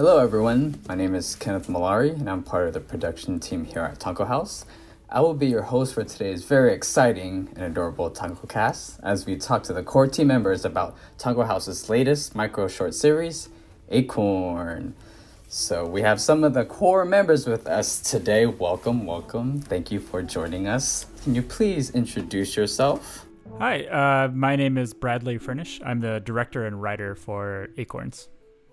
Hello, everyone. My name is Kenneth Malari, and I'm part of the production team here at Tonko House. I will be your host for today's very exciting and adorable Tonko cast as we talk to the core team members about Tonko House's latest micro short series, Acorn. So we have some of the core members with us today. Welcome, welcome. Thank you for joining us. Can you please introduce yourself? Hi, uh, my name is Bradley Furnish. I'm the director and writer for Acorns.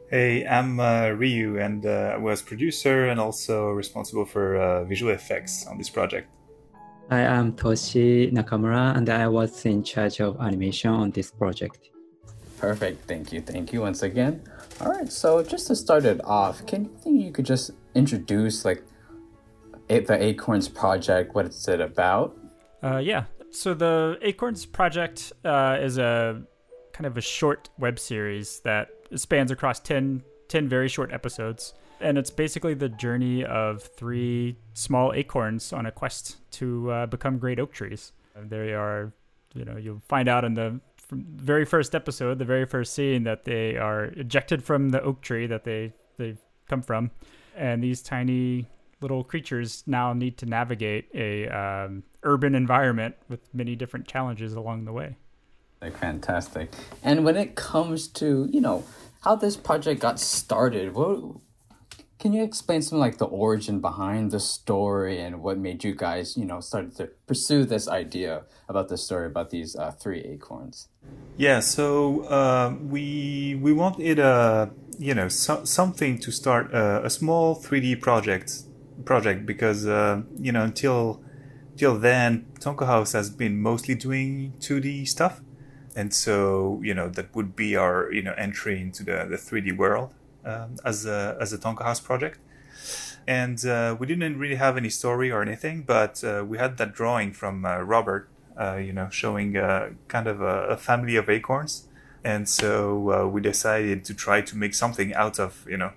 Hey, I'm uh, Ryu, and uh, I was producer and also responsible for uh, visual effects on this project. I am Toshi Nakamura, and I was in charge of animation on this project. Perfect. Thank you. Thank you once again. All right. So just to start it off, can you think you could just introduce like the Acorns project? What is it about? Uh, yeah. So the Acorns project uh, is a kind of a short web series that spans across 10, 10 very short episodes. And it's basically the journey of three small acorns on a quest to uh, become great oak trees. They are, you know, you'll find out in the very first episode, the very first scene, that they are ejected from the oak tree that they they've come from, and these tiny little creatures now need to navigate a um, urban environment with many different challenges along the way. Like fantastic. And when it comes to you know how this project got started, what can you explain some like the origin behind the story and what made you guys you know started to pursue this idea about the story about these uh, three acorns? Yeah, so uh, we we wanted a you know so, something to start a, a small 3D project project because uh, you know until till then Tonko House has been mostly doing 2D stuff and so you know that would be our you know entry into the, the 3D world um, as a as a Tonko House project. And uh, we didn't really have any story or anything, but uh, we had that drawing from uh, Robert, uh, you know, showing uh, kind of a, a, family of acorns. And so uh, we decided to try to make something out of you know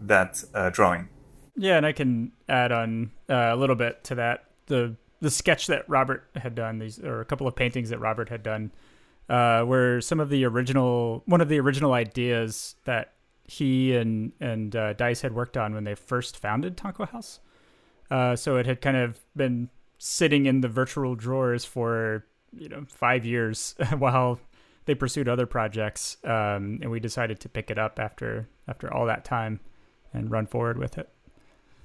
that drawing. Yeah, and I can add on a little bit to that. The the sketch that Robert had done, these or a couple of paintings that Robert had done, uh, some of the original one of the original ideas that he and and uh, Dice had worked on when they first founded Tonko House. Uh, so it had kind of been sitting in the virtual drawers for you know five years while they pursued other projects, um, and we decided to pick it up after after all that time and run forward with it.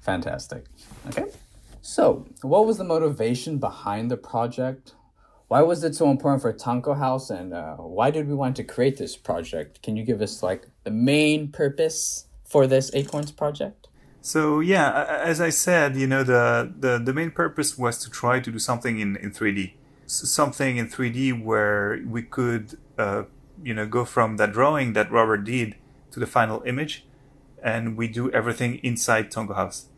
Fantastic. Okay. So, what was the motivation behind the project? Why was it so important for Tonko House, and uh, why did we want to create this project? Can you give us like the main purpose for this Acorns project? So yeah, as I said, you know, the, the, the main purpose was to try to do something in, in 3D, something in 3D where we could, uh, you know, go from that drawing that Robert did to the final image, and we do everything inside Tonko House.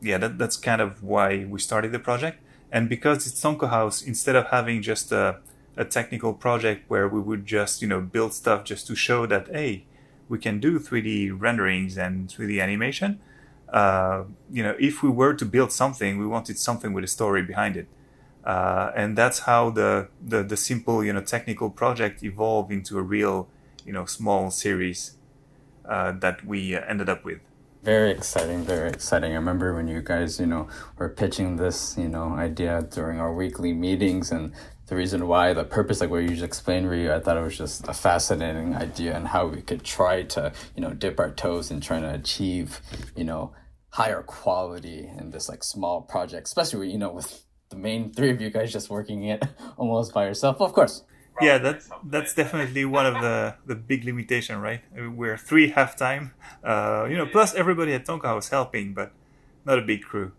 Yeah, that, that's kind of why we started the project. And because it's Tonko House, instead of having just a, a technical project where we would just, you know, build stuff just to show that, hey, we can do 3D renderings and 3D animation, uh, you know, if we were to build something, we wanted something with a story behind it. Uh, and that's how the, the, the simple, you know, technical project evolved into a real, you know, small series uh, that we ended up with. Very exciting, very exciting. I remember when you guys, you know, were pitching this, you know, idea during our weekly meetings and the reason why, the purpose, like what you just explained, Ryu, I thought it was just a fascinating idea and how we could try to, you know, dip our toes in trying to achieve, you know, higher quality in this like small project, especially, you know, with the main three of you guys just working it almost by yourself. Of course, yeah, that's that's definitely one of the the big limitation, right? We're three half time, uh, you know, plus everybody at Tonko was helping, but not a big crew.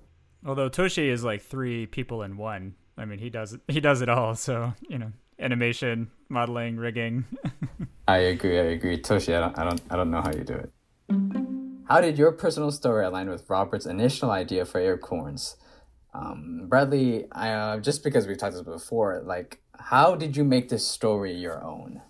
Although Toshi is like three people in one. I mean, he does he does it all. So you know, animation, modeling, rigging. I agree. I agree. Toshi, I don't, I don't, I don't know how you do it. How did your personal story align with Robert's initial idea for Acorns? Um, Bradley, I, uh, just because we've talked about before, like how did you make this story your own?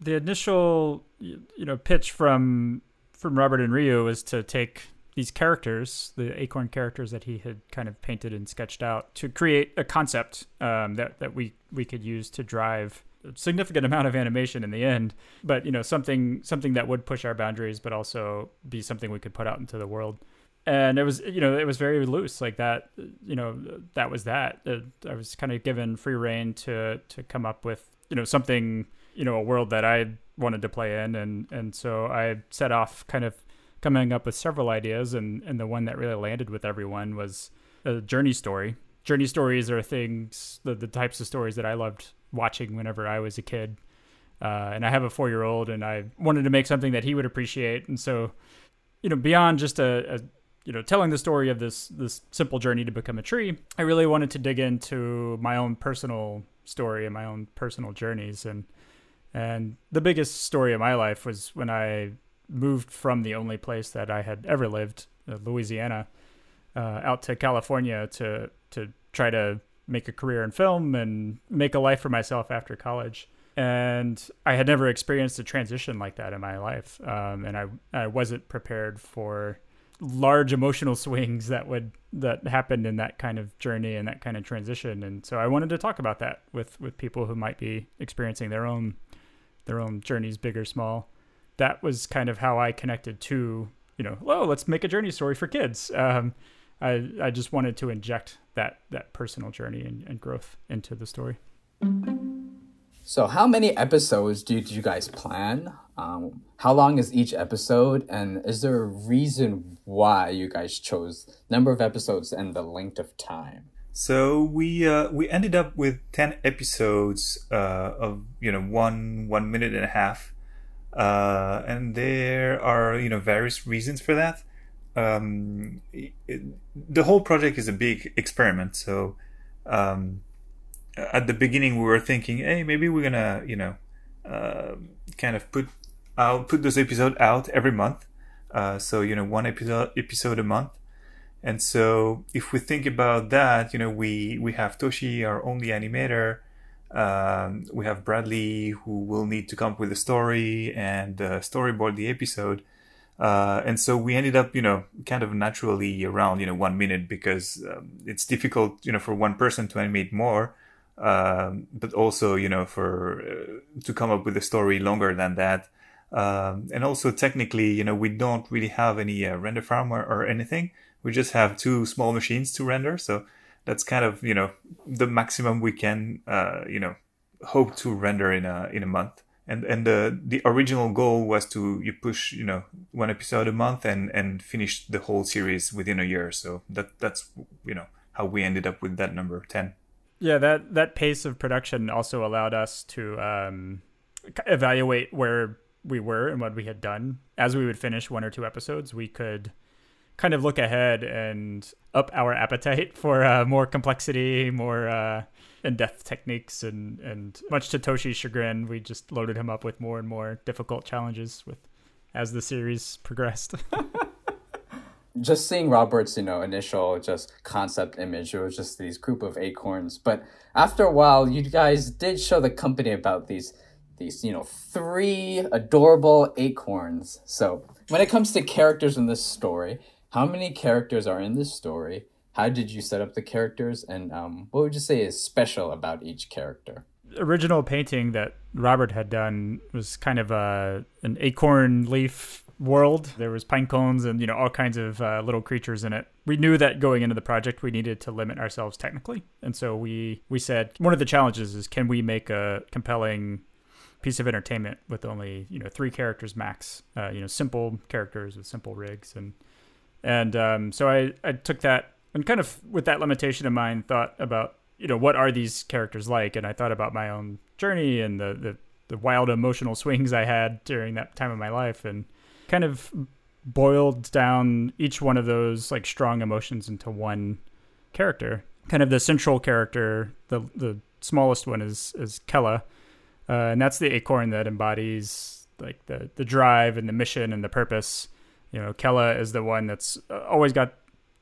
The initial, you know, pitch from from Robert and Ryu was to take these characters, the acorn characters that he had kind of painted and sketched out, to create a concept um, that that we we could use to drive a significant amount of animation in the end, but you know something something that would push our boundaries, but also be something we could put out into the world. And it was you know it was very loose like that. You know that was that. I was kind of given free reign to to come up with you know something you know a world that I wanted to play in, and and so I set off kind of coming up with several ideas, and and the one that really landed with everyone was a journey story. Journey stories are things the, the types of stories that I loved watching whenever I was a kid. Uh, and I have a four year old, and I wanted to make something that he would appreciate. And so, you know, beyond just a, a you know telling the story of this this simple journey to become a tree, I really wanted to dig into my own personal story and my own personal journeys. And and the biggest story of my life was when I moved from the only place that I had ever lived, uh, Louisiana, uh, out to California to to try to make a career in film and make a life for myself after college. And I had never experienced a transition like that in my life, um, and I I wasn't prepared for large emotional swings that would that happened in that kind of journey and that kind of transition. And so I wanted to talk about that with with people who might be experiencing their own their own journeys, big or small. That was kind of how I connected to you know, oh, let's make a journey story for kids. Um, I I just wanted to inject that that personal journey and, and growth into the story. So, how many episodes do you guys plan? Um, how long is each episode, and is there a reason why you guys chose number of episodes and the length of time? So we uh, we ended up with ten episodes uh, of you know one one minute and a half, uh, and there are you know various reasons for that um, it, the whole project is a big experiment. So um, at the beginning, we were thinking, hey, maybe we're gonna, you know, uh, kind of put I'll put this episode out every month. Uh, so you know, one episode episode a month. And so if we think about that, you know, we we have Toshi, our only animator. Um, we have Bradley, who will need to come up with a story and uh, storyboard the episode. Uh, and so we ended up, you know, kind of naturally around, you know, one minute because um, it's difficult, you know, for one person to animate more, um, but also, you know, for uh, to come up with a story longer than that. Um, and also technically, you know, we don't really have any uh, render farm or, or, anything. We just have two small machines to render. So that's kind of, you know, the maximum we can, uh, you know, hope to render in a, in a month and and the the original goal was to you push you know one episode a month and and finish the whole series within a year so that that's you know how we ended up with that number 10 yeah that that pace of production also allowed us to um, evaluate where we were and what we had done as we would finish one or two episodes we could kind of look ahead and up our appetite for uh, more complexity more uh, and death techniques and and much to Toshi's chagrin, we just loaded him up with more and more difficult challenges with as the series progressed. just seeing Robert's, you know, initial just concept image, it was just these group of acorns. But after a while, you guys did show the company about these these, you know, three adorable acorns. So when it comes to characters in this story, how many characters are in this story? how did you set up the characters? And um, what would you say is special about each character? Original painting that robert had done was kind of a an acorn leaf world. There was pine cones and you know all kinds of uh, little creatures in it. We knew that going into the project we needed to limit ourselves technically. And so we we said one of the challenges is can we make a compelling piece of entertainment with only you know three characters max uh, you know simple characters with simple rigs. And and um, so I, I took that and kind of with that limitation in mind, thought about you know what are these characters like, and I thought about my own journey and the the, the wild emotional swings I had during that time of my life, and kind of boiled down each one of those like strong emotions into one character. Kind of the central character, the the smallest one is is Kella, uh, and that's the acorn that embodies like the the drive and the mission and the purpose. You know, Kella is the one that's uh, always got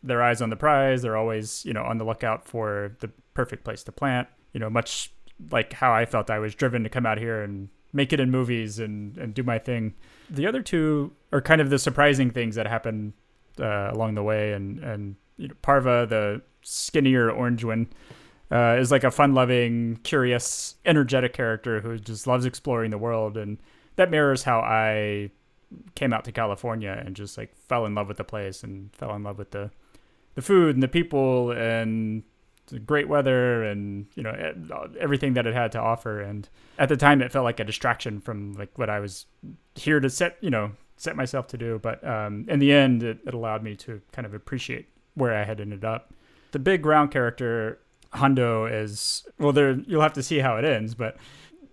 their eyes on the prize. They're always, you know, on the lookout for the perfect place to plant. You know, much like how I felt I was driven to come out here and make it in movies and, and do my thing. The other two are kind of the surprising things that happen uh, along the way. And, and you know, Parva, the skinnier orange one, uh, is like a fun-loving, curious, energetic character who just loves exploring the world, and that mirrors how I came out to California and just like fell in love with the place and fell in love with the the food and the people and the great weather and you know everything that it had to offer. And at the time it felt like a distraction from like what I was here to set you know set myself to do. But um, in the end it, it allowed me to kind of appreciate where I had ended up. The big round character Hondo is well there you'll have to see how it ends but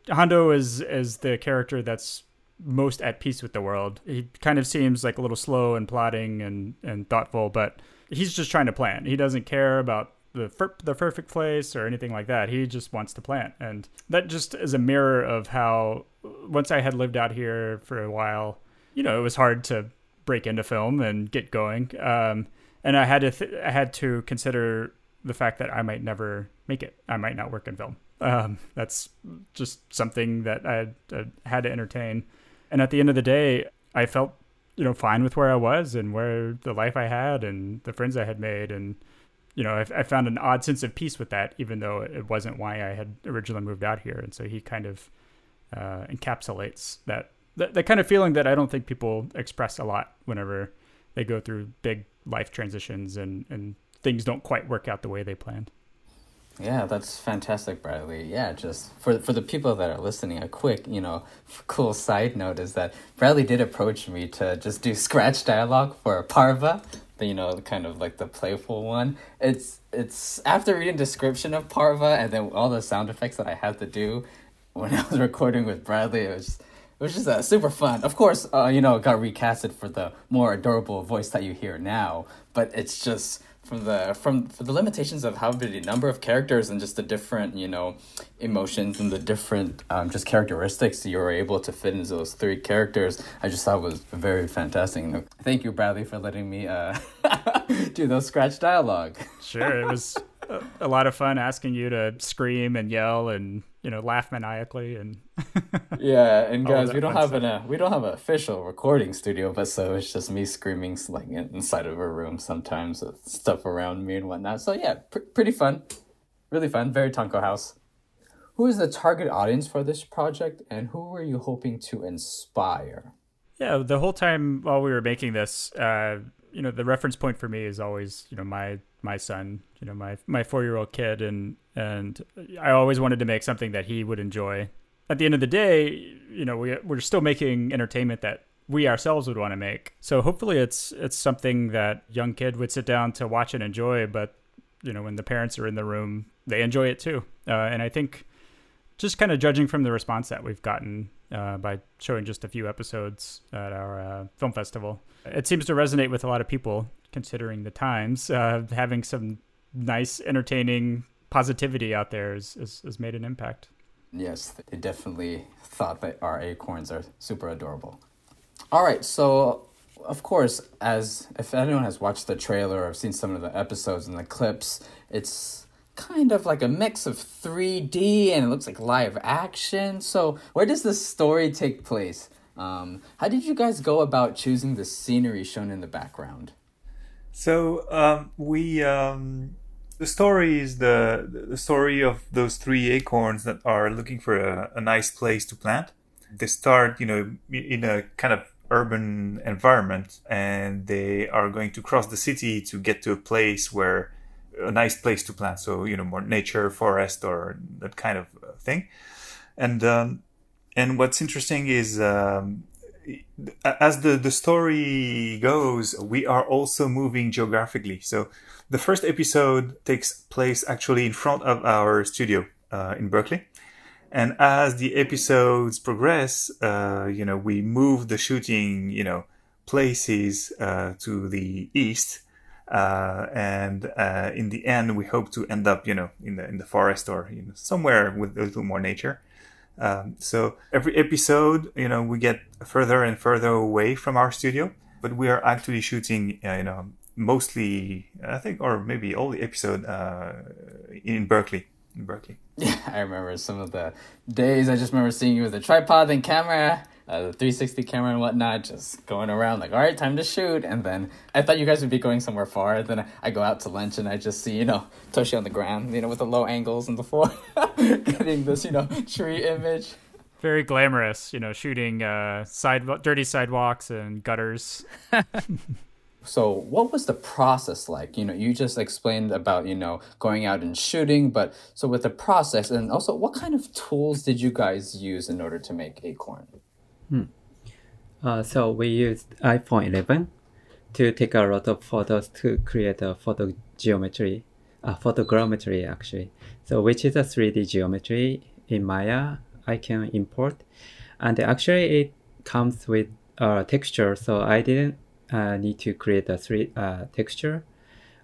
Hondo is is the character that's most at peace with the world. He kind of seems like a little slow and plodding and and thoughtful, but he's just trying to plant. He doesn't care about the the perfect place or anything like that. He just wants to plant, and that just is a mirror of how once I had lived out here for a while, you know, it was hard to break into film and get going. Um, and I had to th- I had to consider the fact that I might never make it. I might not work in film. Um, that's just something that I had, to entertain. And at the end of the day, I felt you know fine with where I was and where the life I had and the friends I had made and you know I, I found an odd sense of peace with that even though it wasn't why I had originally moved out here and so he kind of uh, encapsulates that, that that kind of feeling that I don't think people express a lot whenever they go through big life transitions and and things don't quite work out the way they planned. Yeah, that's fantastic, Bradley. Yeah, just for for the people that are listening, a quick, you know, cool side note is that Bradley did approach me to just do scratch dialogue for Parva, the you know, kind of like the playful one. It's it's after reading description of Parva and then all the sound effects that I had to do when I was recording with Bradley, it was it was just uh, super fun. Of course, uh, you know, got recasted for the more adorable voice that you hear now, but it's just from the from for the limitations of how many number of characters and just the different you know emotions and the different um, just characteristics you were able to fit into those three characters i just thought was very fantastic. Thank you bradley for letting me uh, do those scratch dialogue. Sure it was a lot of fun asking you to scream and yell and you know laugh maniacally and yeah and guys we don't have stuff. an uh, we don't have an official recording studio but so it's just me screaming like inside of a room sometimes with stuff around me and whatnot. So yeah pr- pretty fun. Really fun. Very tonko house. Who is the target audience for this project and who were you hoping to inspire? Yeah the whole time while we were making this uh you know the reference point for me is always you know my my son you know my my four year old kid and and I always wanted to make something that he would enjoy. At the end of the day, you know, we we're still making entertainment that we ourselves would want to make. So hopefully it's it's something that young kid would sit down to watch and enjoy, but you know, when the parents are in the room, they enjoy it too. Uh, and I think just kind of judging from the response that we've gotten uh, by showing just a few episodes at our uh, film festival, it seems to resonate with a lot of people considering the times. Uh, having some nice, entertaining positivity out there has, has, has made an impact. Yes, they definitely thought that our acorns are super adorable. All right, so of course, as if anyone has watched the trailer or seen some of the episodes and the clips, it's kind of like a mix of 3D and it looks like live action. So, where does the story take place? Um, how did you guys go about choosing the scenery shown in the background? So um, we um, the story is the the story of those three acorns that are looking for a, a nice place to plant. They start, you know, in a kind of urban environment, and they are going to cross the city to get to a place where a nice place to plant. So you know, more nature, forest, or that kind of thing. And um, and what's interesting is um, as the, the story goes, we are also moving geographically. So the first episode takes place actually in front of our studio uh, in Berkeley. And as the episodes progress, uh, you know, we move the shooting, you know, places uh, to the east. Uh, and uh, in the end, we hope to end up, you know, in the in the forest or you know, somewhere with a little more nature. Um, so every episode, you know, we get further and further away from our studio, but we are actually shooting, uh, you know, mostly, I think, or maybe all the episode uh, in Berkeley, in Berkeley. Yeah, I remember some of the days. I just remember seeing you with a tripod and camera, uh, the 360 camera and whatnot, just going around like, all right, time to shoot. And then I thought you guys would be going somewhere far. Then I go out to lunch and I just see, you know, Toshi on the ground, you know, with the low angles and the floor, getting this, you know, tree image. Very glamorous, you know, shooting uh, side dirty sidewalks and gutters. So, what was the process like? You know, you just explained about, you know, going out and shooting, but so with the process and also what kind of tools did you guys use in order to make Acorn? Hmm. Uh, so, we used iPhone 11 to take a lot of photos to create a photo geometry, uh, photogrammetry actually. So, which is a 3D geometry in Maya I can import. And actually, it comes with a texture, so I didn't uh, need to create a three uh, texture.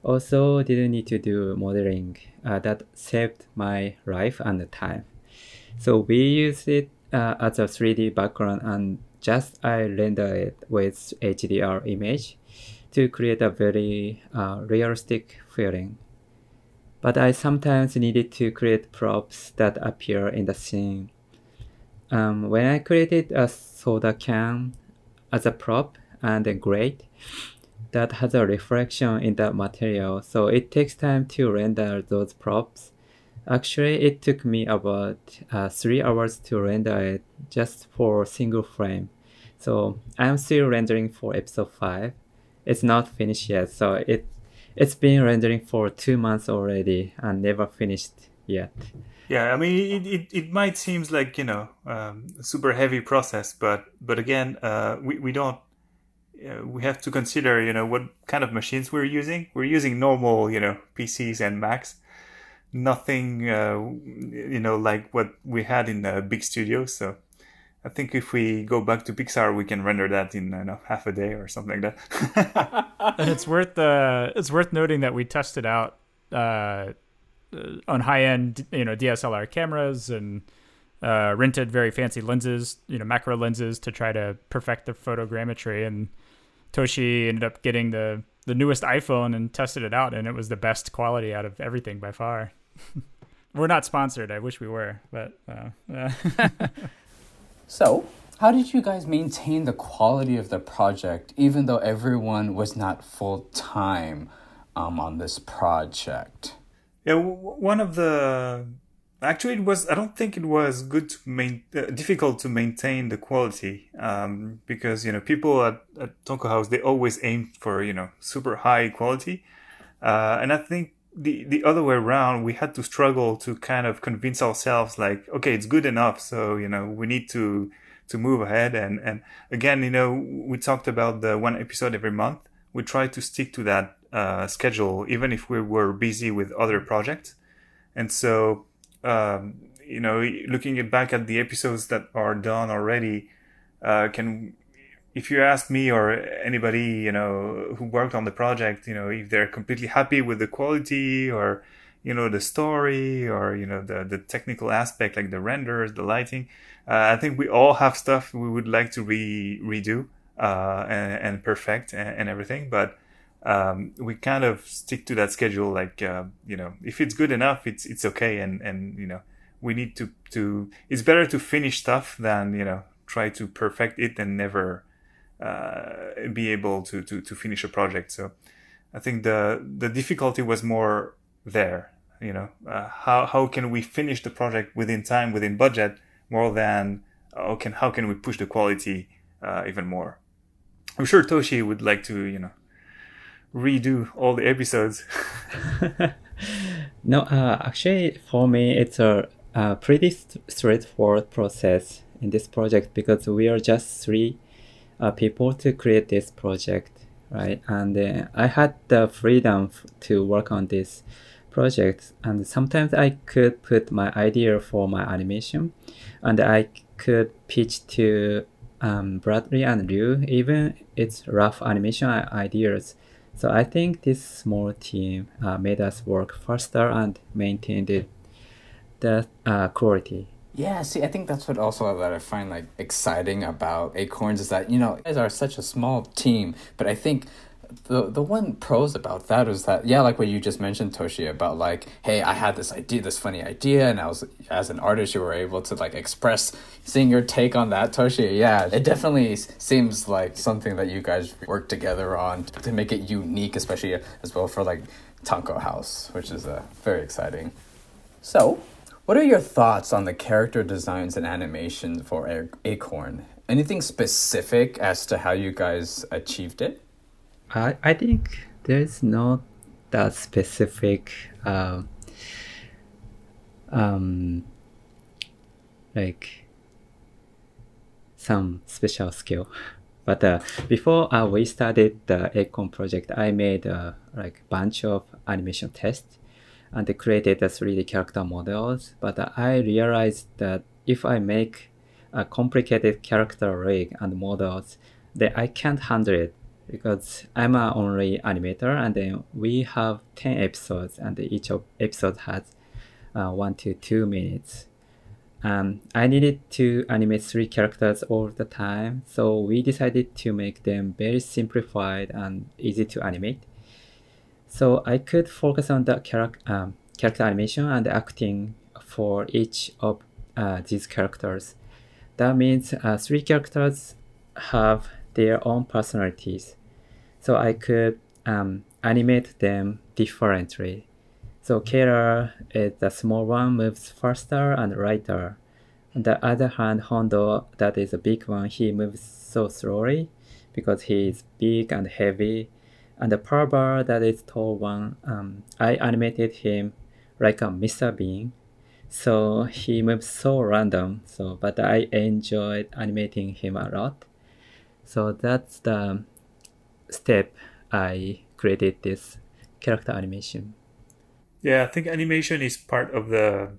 Also, didn't need to do modeling. Uh, that saved my life and the time. So we use it uh, as a 3D background and just I render it with HDR image to create a very uh, realistic feeling. But I sometimes needed to create props that appear in the scene. Um, when I created a soda can as a prop, and a grate that has a reflection in that material. So it takes time to render those props. Actually, it took me about uh, three hours to render it just for single frame. So I'm still rendering for episode five. It's not finished yet, so it it's been rendering for two months already and never finished yet. Yeah, I mean, it, it, it might seems like you know um, a super heavy process, but but again, uh, we we don't uh, we have to consider, you know, what kind of machines we're using. We're using normal, you know, PCs and Macs. Nothing, uh, you know, like what we had in the big studio. So I think if we go back to Pixar, we can render that in you know, half a day or something like that. and it's worth uh, it's worth noting that we tested out uh, on high end, you know, DSLR cameras and uh, rented very fancy lenses, you know, macro lenses to try to perfect the photogrammetry and Toshi ended up getting the the newest iPhone and tested it out, and it was the best quality out of everything by far. we're not sponsored. I wish we were, but. Uh, so, how did you guys maintain the quality of the project, even though everyone was not full time um, on this project? Yeah, one of the Actually, it was. I don't think it was good to main, uh, difficult to maintain the quality um, because you know people at, at Tonko House they always aim for you know super high quality, uh, and I think the the other way around we had to struggle to kind of convince ourselves like okay it's good enough so you know we need to to move ahead. And and again you know we talked about the one episode every month. We tried to stick to that uh, schedule even if we were busy with other projects. And so um, you know, looking back at the episodes that are done already, uh, can if you ask me or anybody you know who worked on the project, you know, if they're completely happy with the quality or you know the story or you know the the technical aspect like the renders, the lighting, uh, I think we all have stuff we would like to re redo uh, and, and perfect and, and everything, but um, we kind of stick to that schedule. Like uh, you know, if it's good enough, it's it's okay, and and you know, we need to to. It's better to finish stuff than you know try to perfect it and never uh, be able to to to finish a project. So I think the the difficulty was more there. You know, uh, how how can we finish the project within time, within budget, more than how can how can we push the quality uh, even more? I'm sure Toshi would like to you know redo all the episodes? no, uh, actually, for me, it's a, a pretty st- straightforward process in this project because we are just three uh, people to create this project, right? And uh, I had the freedom f- to work on this project, and sometimes I could put my idea for my animation, and I could pitch to um, Bradley and Ryu, even its rough animation ideas so I think this small team uh, made us work faster and maintained it, the uh, quality. Yeah, see, I think that's what also that I find like exciting about Acorns is that you know guys are such a small team, but I think the the one pros about that is that yeah, like what you just mentioned, Toshi, about like, hey, I had this idea, this funny idea, and I was as an artist, you were able to like express seeing your take on that, Toshi. Yeah, it definitely seems like something that you guys work together on to make it unique, especially as well for like Tonko House, which is uh, very exciting. So, what are your thoughts on the character designs and animation for Acorn? Anything specific as to how you guys achieved it? I, I think there's not that specific uh, um, like some special skill. But uh, before uh, we started the Acorn project, I made uh, like bunch of animation tests and created the 3D character models. But uh, I realized that if I make a complicated character rig and models, then I can't handle it because I'm a only animator and then we have 10 episodes and each of episode has uh, one to two minutes. Um, I needed to animate three characters all the time, so we decided to make them very simplified and easy to animate. So I could focus on the um, character animation and acting for each of uh, these characters. That means uh, three characters have their own personalities. So I could um, animate them differently. So Kara is the small one, moves faster and lighter. On the other hand, Hondo, that is a big one, he moves so slowly because he is big and heavy. And the Parbar, that is tall one, um, I animated him like a Mr. Bean. So he moves so random. So, but I enjoyed animating him a lot. So that's the step I created this character animation. Yeah, I think animation is part of the,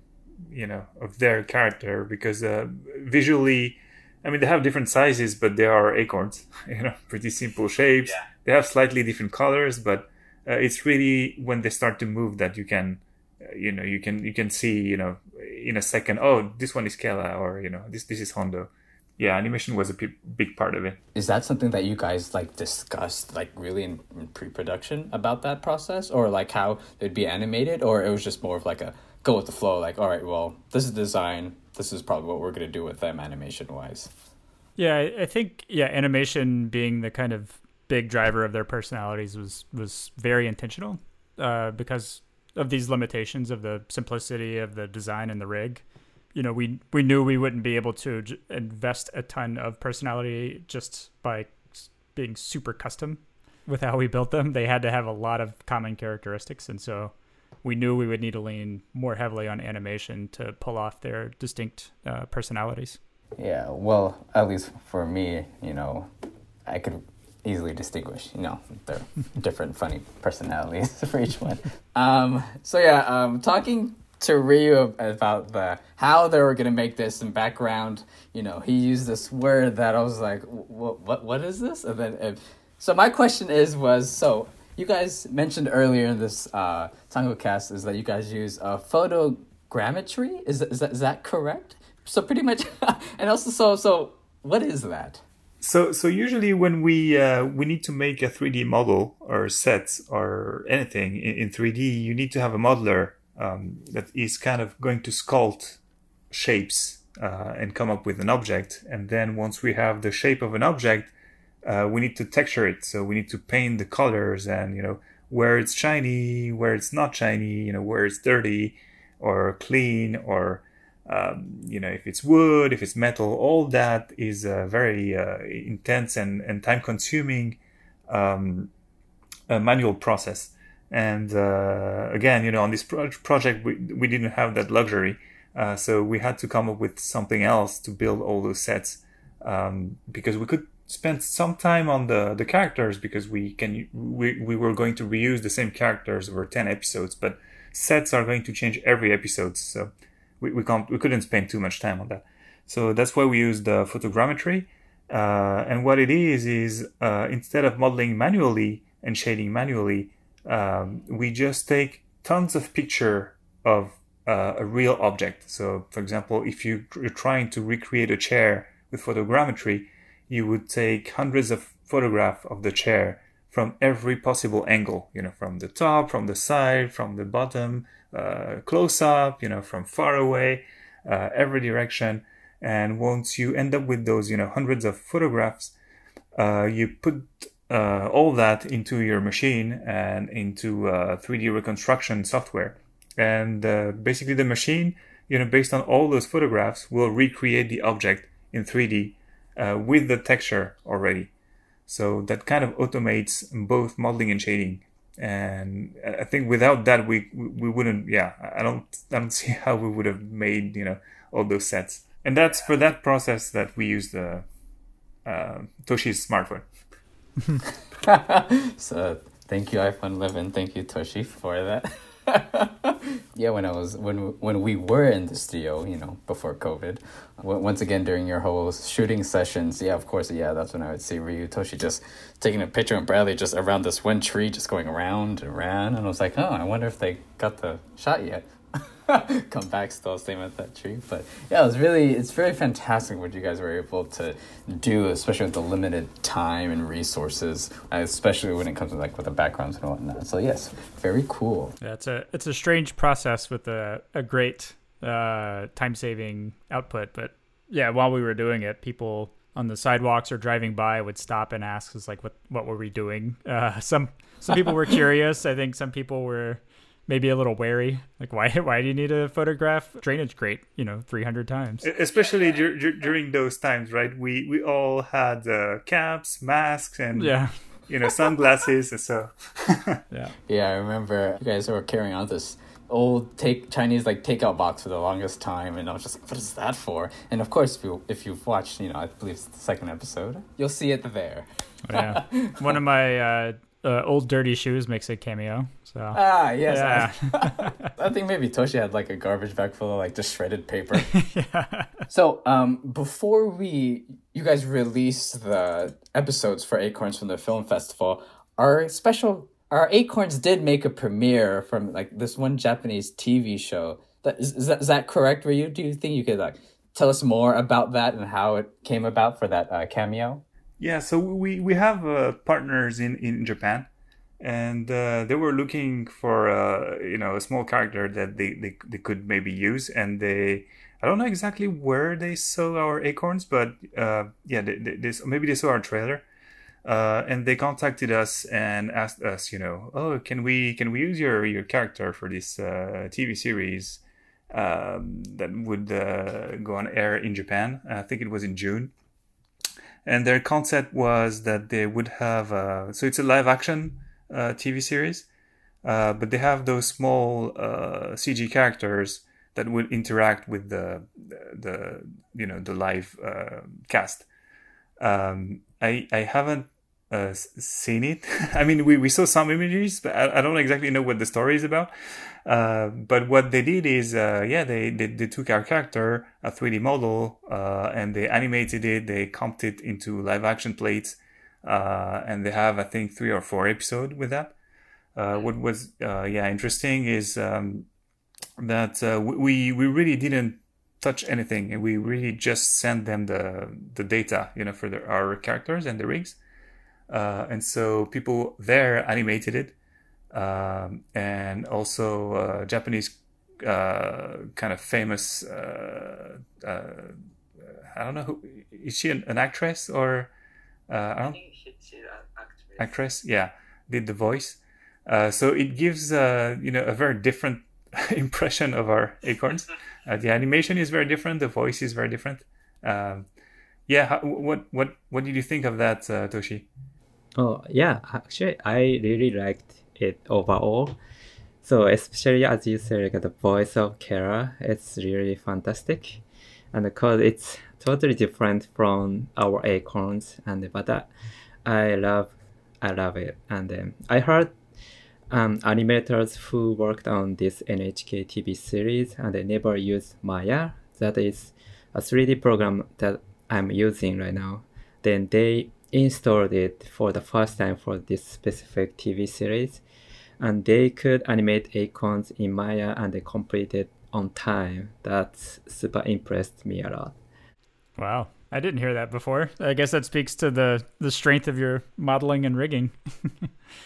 you know, of their character because uh, visually, I mean, they have different sizes, but they are acorns. You know, pretty simple shapes. Yeah. They have slightly different colors, but uh, it's really when they start to move that you can, uh, you know, you can you can see, you know, in a second. Oh, this one is Kella, or you know, this this is Hondo yeah, animation was a p- big part of it. Is that something that you guys like discussed like really in, in, pre-production about that process, or like how it'd be animated, or it was just more of like a go with the flow, like all right, well, this is design, this is probably what we're gonna do with them animation wise. Yeah, I think yeah, animation being the kind of big driver of their personalities was was very intentional, uh, because of these limitations of the simplicity of the design and the rig you know we we knew we wouldn't be able to j- invest a ton of personality just by being super custom with how we built them. They had to have a lot of common characteristics, and so we knew we would need to lean more heavily on animation to pull off their distinct uh, personalities. Yeah, well, at least for me, you know, I could easily distinguish. You know, they're different, funny personalities for each one. Um, so yeah, um, talking to Ryu about the how they were gonna make this in background. You know, he used this word that I was like, "What? What? What is this?" And then, and, so my question is, was so you guys mentioned earlier in this uh, Tonko cast is that you guys use uh, photogrammetry. Is is that is that correct? So pretty much, and also so so what is that? So, so usually when we uh, we need to make a 3D model or sets or anything in, in 3D, you need to have a modeler um, that is kind of going to sculpt shapes uh, and come up with an object. And then once we have the shape of an object, uh, we need to texture it. So we need to paint the colors and, you know, where it's shiny, where it's not shiny, you know, where it's dirty or clean or, um, you know, if it's wood, if it's metal, all that is a very uh, intense and, and time consuming um, manual process. And uh, again, you know, on this pro- project, we, we didn't have that luxury. Uh, so we had to come up with something else to build all those sets um, because we could spend some time on the, the characters because we can we, we were going to reuse the same characters over 10 episodes but sets are going to change every episode so we, we can't we couldn't spend too much time on that so that's why we used the photogrammetry uh, and what it is is uh, instead of modeling manually and shading manually um, we just take tons of picture of uh, a real object. So, for example, if you, are trying to recreate a chair with photogrammetry, you would take hundreds of photographs of the chair from every possible angle, you know, from the top, from the side, from the bottom, uh, close up, you know, from far away, uh, every direction. And once you end up with those, you know, hundreds of photographs, uh, you put uh, all that into your machine and into 3D uh, reconstruction software. And uh, basically, the machine, you know, based on all those photographs, will recreate the object in 3D with the texture already. So that kind of automates both modeling and shading. And I think without that, we we wouldn't. Yeah, I don't I don't see how we would have made you know all those sets. And that's for that process that we use the uh, Toshi's smartphone. so thank you iPhone 11. Thank you Toshi for that. yeah, when I was when when we were in the studio, you know, before COVID, once again during your whole shooting sessions, yeah, of course, yeah, that's when I would see Ryu Toshi just taking a picture and Bradley just around this one tree, just going around and around, and I was like, oh, I wonder if they got the shot yet. come back still same at that tree. But yeah it was really it's very fantastic what you guys were able to do especially with the limited time and resources especially when it comes to like with the backgrounds and whatnot. So yes very cool. Yeah it's a it's a strange process with a, a great uh, time saving output. But yeah while we were doing it people on the sidewalks or driving by would stop and ask us like what what were we doing? Uh, some some people were curious. I think some people were maybe a little wary. Like, why why do you need a photograph drainage grate? You know, three hundred times. Especially dur- dur- during those times, right? We we all had uh, caps, masks, and yeah. you know sunglasses. And so yeah, yeah. I remember you guys were carrying on this old take Chinese like takeout box for the longest time, and I was just like, "What is that for?" And of course, if you if you've watched, you know, I believe it's the second episode, you'll see it there. yeah, one of my uh, uh, old dirty shoes makes a cameo. So ah yes, yeah. I, think maybe Toshi had like a garbage bag full of like just shredded paper. yeah. So um, before we you guys release the episodes for Acorns from the film festival, our special our Acorns did make a premiere from like this one Japanese TV show. That is, is that is that correct? For you? Do you think you could like tell us more about that and how it came about for that uh, cameo? Yeah, so we we have uh, partners in in Japan, and uh, they were looking for uh, you know a small character that they, they they could maybe use, and they I don't know exactly where they saw our acorns, but uh, yeah, they, they, they, maybe they saw our trailer. Uh, and they contacted us and asked us, you know, oh, can we can we use your your character for this uh, TV series um, that would go on air in Japan? I think it was in June and their concept was that they would have uh, so it's a live action uh, TV series, uh, but they have those small uh, CG characters that would interact with the the you know the live uh, cast. Um, I I haven't uh, seen it. I mean, we, we saw some images, but I, I don't exactly know what the story is about. Uh, but what they did is, uh, yeah, they, they, they took our character, a 3D model, uh, and they animated it, they comped it into live action plates, uh, and they have, I think, three or four episodes with that. Uh, what was, yeah, interesting is um, that we, we really didn't touch anything. And we really just sent them the, the data, you know, for the, our characters and the rigs. And so people there animated it um, and also uh, Japanese uh, kind of famous. Uh, uh, I don't know who is she an, an actress or uh, I don't. I she's an actress. Actress, yeah, did the voice. so it gives you know a very different impression of our acorns. the animation is very different. The voice is very different. Um, yeah, how, what what what did you think of that, Toshi? Oh yeah, actually, I really liked it overall. So especially as you said, like the voice of Kara, it's really fantastic, and because it's totally different from our acorns, and but uh, I love, I love it, and um, I heard um, animators who worked on this NHK TV series and they never used Maya. That is a 3D program that I'm using right now. Then they installed it for the first time for this specific TV series and they could animate acorns in Maya and they complete it on time. That super impressed me a lot. Wow. I didn't hear that before. I guess that speaks to the the strength of your modeling and rigging.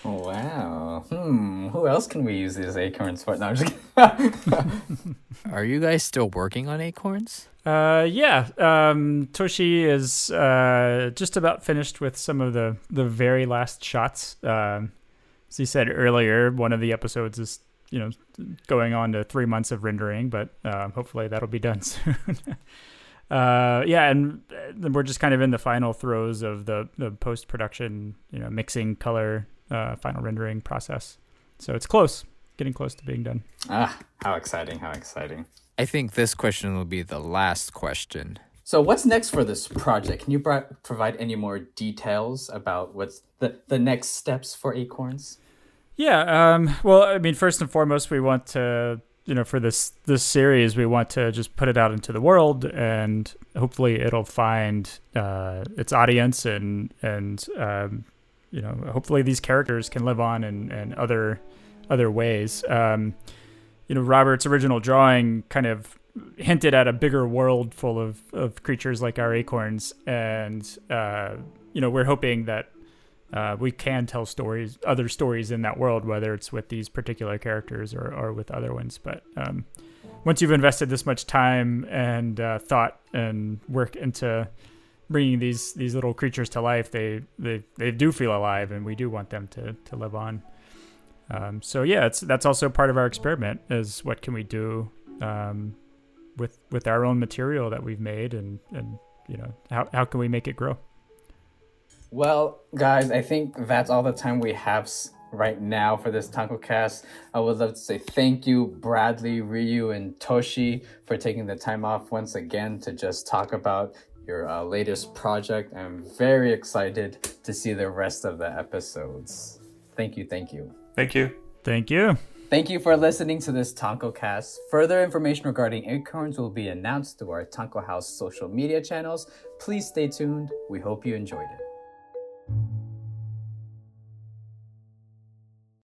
oh, wow. Hmm. Who else can we use these acorns for? No, I'm just Are you guys still working on acorns? Uh, yeah. Um, Toshi is uh, just about finished with some of the the very last shots. Um, as he said earlier, one of the episodes is you know going on to three months of rendering, but uh, hopefully that'll be done soon. Uh, yeah, and we're just kind of in the final throes of the the post production, you know, mixing, color, uh, final rendering process. So it's close, getting close to being done. Ah, how exciting! How exciting! I think this question will be the last question. So, what's next for this project? Can you provide any more details about what's the, the next steps for Acorns? Yeah. Um, well, I mean, first and foremost, we want to, you know, for this this series, we want to just put it out into the world, and hopefully, it'll find uh, its audience, and and um, you know, hopefully, these characters can live on in, in other other ways. Um, you know, Robert's original drawing kind of hinted at a bigger world full of, of creatures like our acorns, and uh, you know, we're hoping that uh, we can tell stories, other stories in that world, whether it's with these particular characters or, or with other ones. But um, once you've invested this much time and uh, thought and work into bringing these these little creatures to life, they they they do feel alive, and we do want them to to live on. Um, so yeah, it's that's also part of our experiment. Is what can we do um, with with our own material that we've made, and and you know how how can we make it grow? Well, guys, I think that's all the time we have right now for this TonkoCast. I would love to say thank you, Bradley, Ryu, and Toshi, for taking the time off once again to just talk about your uh, latest project. I'm very excited to see the rest of the episodes. Thank you, thank you. Thank you. Thank you. Thank you for listening to this TonkoCast. Further information regarding Acorns will be announced through our Tonko House social media channels. Please stay tuned. We hope you enjoyed it.